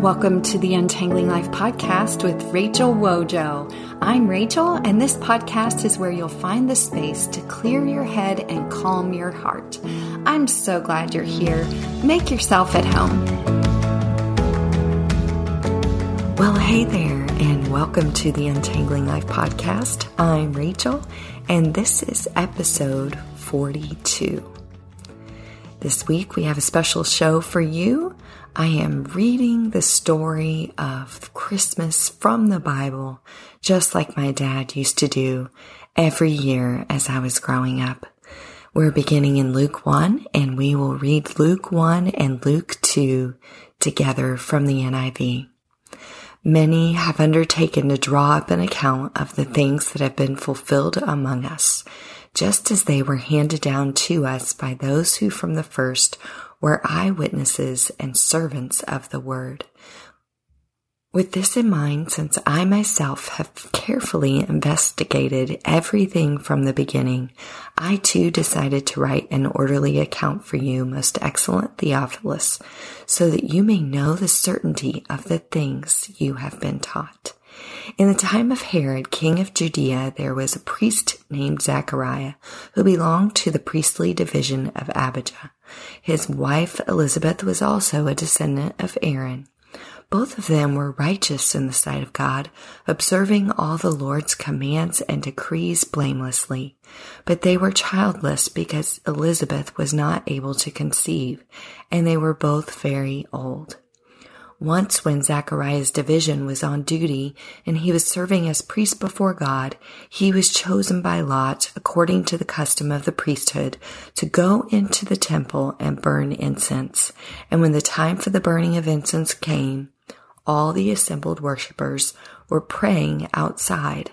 Welcome to the Untangling Life podcast with Rachel Wojo. I'm Rachel, and this podcast is where you'll find the space to clear your head and calm your heart. I'm so glad you're here. Make yourself at home. Well, hey there, and welcome to the Untangling Life podcast. I'm Rachel, and this is episode 42. This week we have a special show for you. I am reading the story of Christmas from the Bible, just like my dad used to do every year as I was growing up. We're beginning in Luke 1 and we will read Luke 1 and Luke 2 together from the NIV. Many have undertaken to draw up an account of the things that have been fulfilled among us just as they were handed down to us by those who from the first were eyewitnesses and servants of the word. With this in mind, since I myself have carefully investigated everything from the beginning, I too decided to write an orderly account for you, most excellent Theophilus, so that you may know the certainty of the things you have been taught. In the time of Herod, king of Judea, there was a priest named Zechariah who belonged to the priestly division of Abijah. His wife Elizabeth was also a descendant of Aaron. Both of them were righteous in the sight of God, observing all the Lord's commands and decrees blamelessly. But they were childless because Elizabeth was not able to conceive, and they were both very old. Once when Zechariah's division was on duty and he was serving as priest before God, he was chosen by Lot, according to the custom of the priesthood, to go into the temple and burn incense. And when the time for the burning of incense came, all the assembled worshippers were praying outside.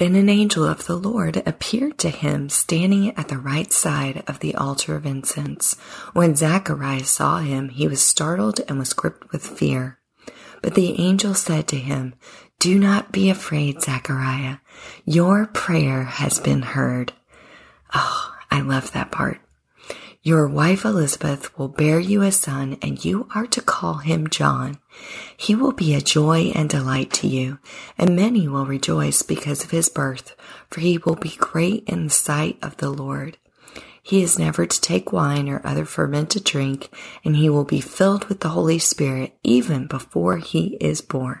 Then an angel of the Lord appeared to him standing at the right side of the altar of incense. When Zacharias saw him, he was startled and was gripped with fear. But the angel said to him, Do not be afraid, Zechariah. Your prayer has been heard. Oh, I love that part. Your wife Elizabeth will bear you a son, and you are to call him John. He will be a joy and delight to you, and many will rejoice because of his birth, for he will be great in the sight of the Lord. He is never to take wine or other fermented drink, and he will be filled with the Holy Spirit even before he is born.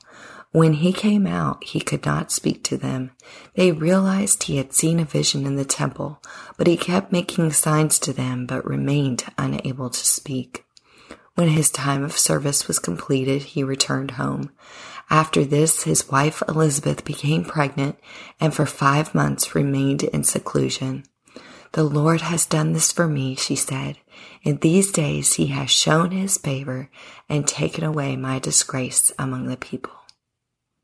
When he came out, he could not speak to them. They realized he had seen a vision in the temple, but he kept making signs to them, but remained unable to speak. When his time of service was completed, he returned home. After this, his wife Elizabeth became pregnant and for five months remained in seclusion. The Lord has done this for me, she said. In these days he has shown his favor and taken away my disgrace among the people.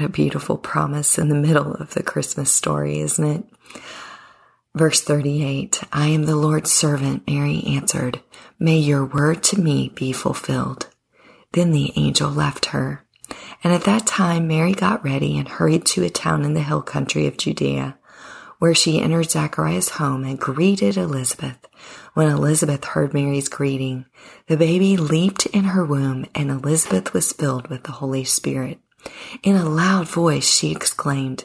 What a beautiful promise in the middle of the Christmas story, isn't it? Verse 38 I am the Lord's servant, Mary answered. May your word to me be fulfilled. Then the angel left her. And at that time Mary got ready and hurried to a town in the hill country of Judea, where she entered Zechariah's home and greeted Elizabeth. When Elizabeth heard Mary's greeting, the baby leaped in her womb and Elizabeth was filled with the Holy Spirit. In a loud voice she exclaimed,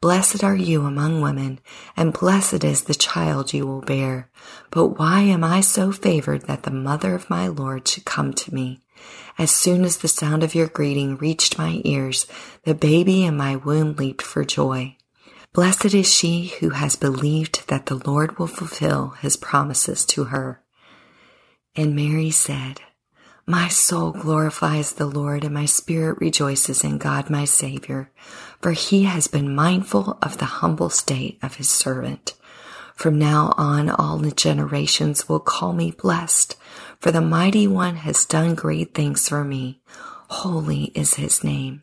Blessed are you among women, and blessed is the child you will bear. But why am I so favored that the mother of my Lord should come to me? As soon as the sound of your greeting reached my ears, the baby in my womb leaped for joy. Blessed is she who has believed that the Lord will fulfill his promises to her. And Mary said, my soul glorifies the Lord and my spirit rejoices in God my Savior, for he has been mindful of the humble state of his servant. From now on, all the generations will call me blessed, for the mighty one has done great things for me. Holy is his name.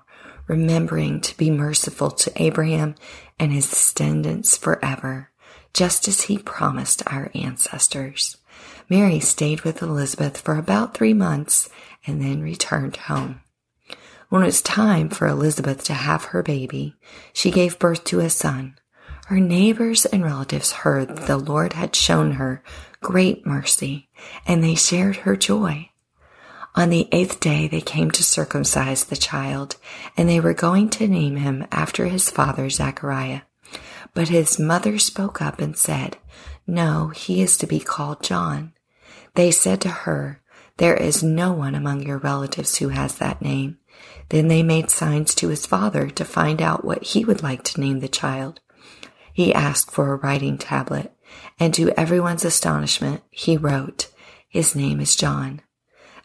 remembering to be merciful to Abraham and his descendants forever, just as he promised our ancestors. Mary stayed with Elizabeth for about three months and then returned home. When it was time for Elizabeth to have her baby, she gave birth to a son. Her neighbors and relatives heard that the Lord had shown her great mercy, and they shared her joy. On the eighth day they came to circumcise the child, and they were going to name him after his father Zechariah. But his mother spoke up and said, No, he is to be called John. They said to her, There is no one among your relatives who has that name. Then they made signs to his father to find out what he would like to name the child. He asked for a writing tablet, and to everyone's astonishment, he wrote, His name is John.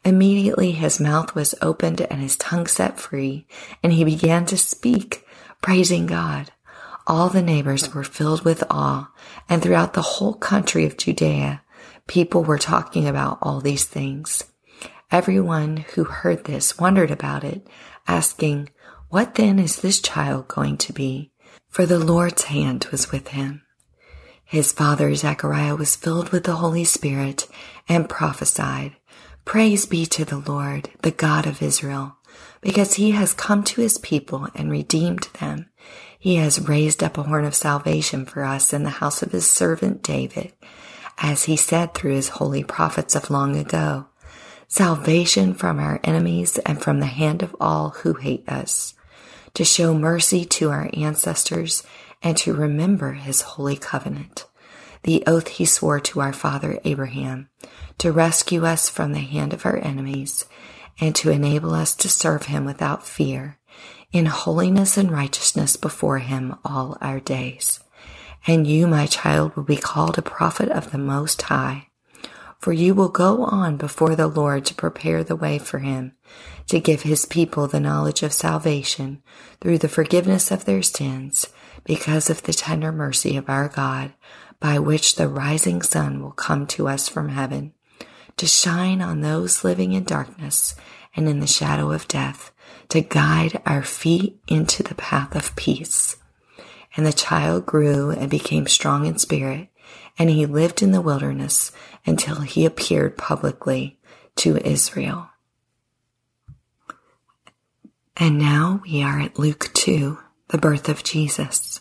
Immediately his mouth was opened and his tongue set free, and he began to speak, praising God. All the neighbors were filled with awe, and throughout the whole country of Judea, people were talking about all these things. Everyone who heard this wondered about it, asking, What then is this child going to be? For the Lord's hand was with him. His father Zechariah was filled with the Holy Spirit and prophesied. Praise be to the Lord, the God of Israel, because he has come to his people and redeemed them. He has raised up a horn of salvation for us in the house of his servant David, as he said through his holy prophets of long ago. Salvation from our enemies and from the hand of all who hate us, to show mercy to our ancestors and to remember his holy covenant the oath he swore to our father Abraham, to rescue us from the hand of our enemies, and to enable us to serve him without fear, in holiness and righteousness before him all our days. And you, my child, will be called a prophet of the Most High. For you will go on before the Lord to prepare the way for him, to give his people the knowledge of salvation through the forgiveness of their sins, because of the tender mercy of our God, by which the rising sun will come to us from heaven, to shine on those living in darkness and in the shadow of death, to guide our feet into the path of peace. And the child grew and became strong in spirit, and he lived in the wilderness until he appeared publicly to Israel. And now we are at Luke 2, the birth of Jesus.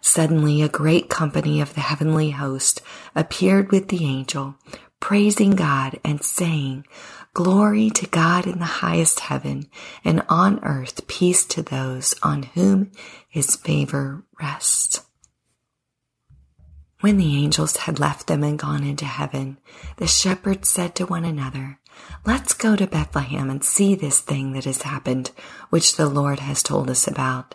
Suddenly, a great company of the heavenly host appeared with the angel, praising God and saying, Glory to God in the highest heaven, and on earth peace to those on whom his favor rests. When the angels had left them and gone into heaven, the shepherds said to one another, Let's go to Bethlehem and see this thing that has happened, which the Lord has told us about.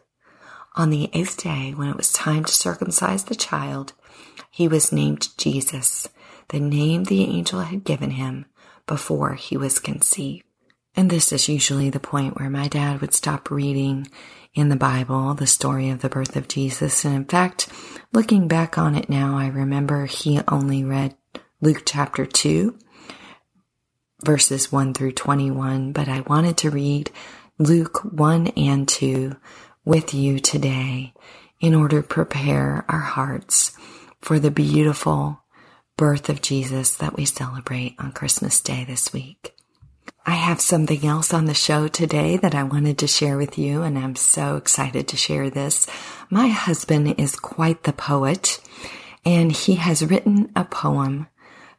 On the eighth day, when it was time to circumcise the child, he was named Jesus, the name the angel had given him before he was conceived. And this is usually the point where my dad would stop reading in the Bible, the story of the birth of Jesus. And in fact, looking back on it now, I remember he only read Luke chapter 2, verses 1 through 21, but I wanted to read Luke 1 and 2 with you today in order to prepare our hearts for the beautiful birth of Jesus that we celebrate on Christmas Day this week. I have something else on the show today that I wanted to share with you, and I'm so excited to share this. My husband is quite the poet, and he has written a poem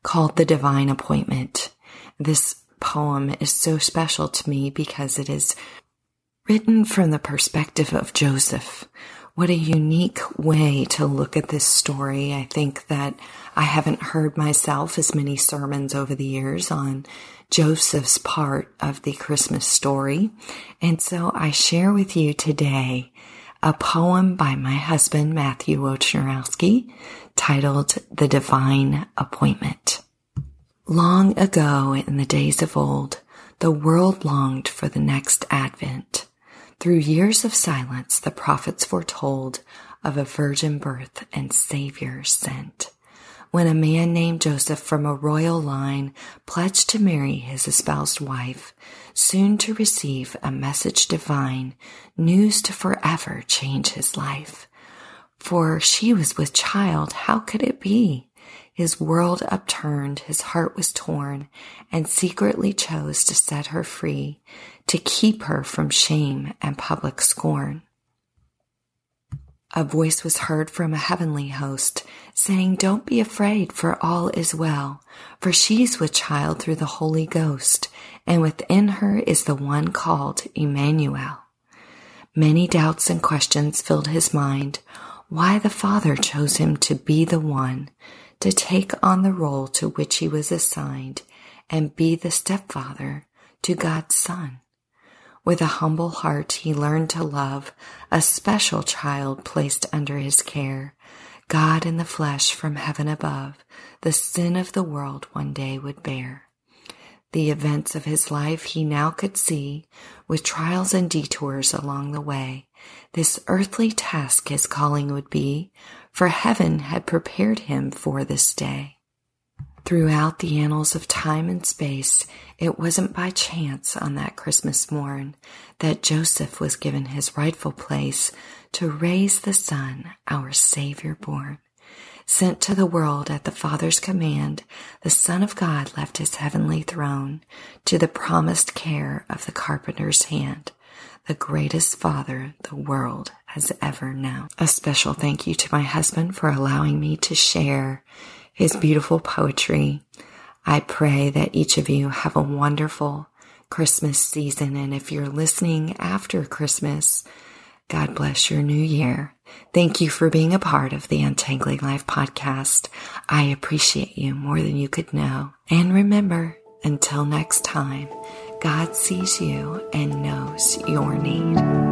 called The Divine Appointment. This poem is so special to me because it is written from the perspective of Joseph. What a unique way to look at this story. I think that I haven't heard myself as many sermons over the years on Joseph's part of the Christmas story. And so I share with you today a poem by my husband, Matthew Wojnarowski, titled The Divine Appointment. Long ago in the days of old, the world longed for the next advent. Through years of silence, the prophets foretold of a virgin birth and Savior sent when a man named Joseph from a royal line pledged to marry his espoused wife, soon to receive a message divine, news to forever change his life. For she was with child, how could it be? His world upturned, his heart was torn, and secretly chose to set her free, to keep her from shame and public scorn. A voice was heard from a heavenly host saying, Don't be afraid, for all is well, for she's with child through the Holy Ghost, and within her is the one called Emmanuel. Many doubts and questions filled his mind why the Father chose him to be the one to take on the role to which he was assigned and be the stepfather to God's son. With a humble heart, he learned to love a special child placed under his care, God in the flesh from heaven above, the sin of the world one day would bear. The events of his life he now could see, with trials and detours along the way. This earthly task his calling would be, for heaven had prepared him for this day. Throughout the annals of time and space, it wasn't by chance on that Christmas morn that Joseph was given his rightful place to raise the Son, our Savior born. Sent to the world at the Father's command, the Son of God left his heavenly throne to the promised care of the carpenter's hand, the greatest Father the world has ever known. A special thank you to my husband for allowing me to share his beautiful poetry. I pray that each of you have a wonderful Christmas season. And if you're listening after Christmas, God bless your new year. Thank you for being a part of the Untangling Life podcast. I appreciate you more than you could know. And remember, until next time, God sees you and knows your need.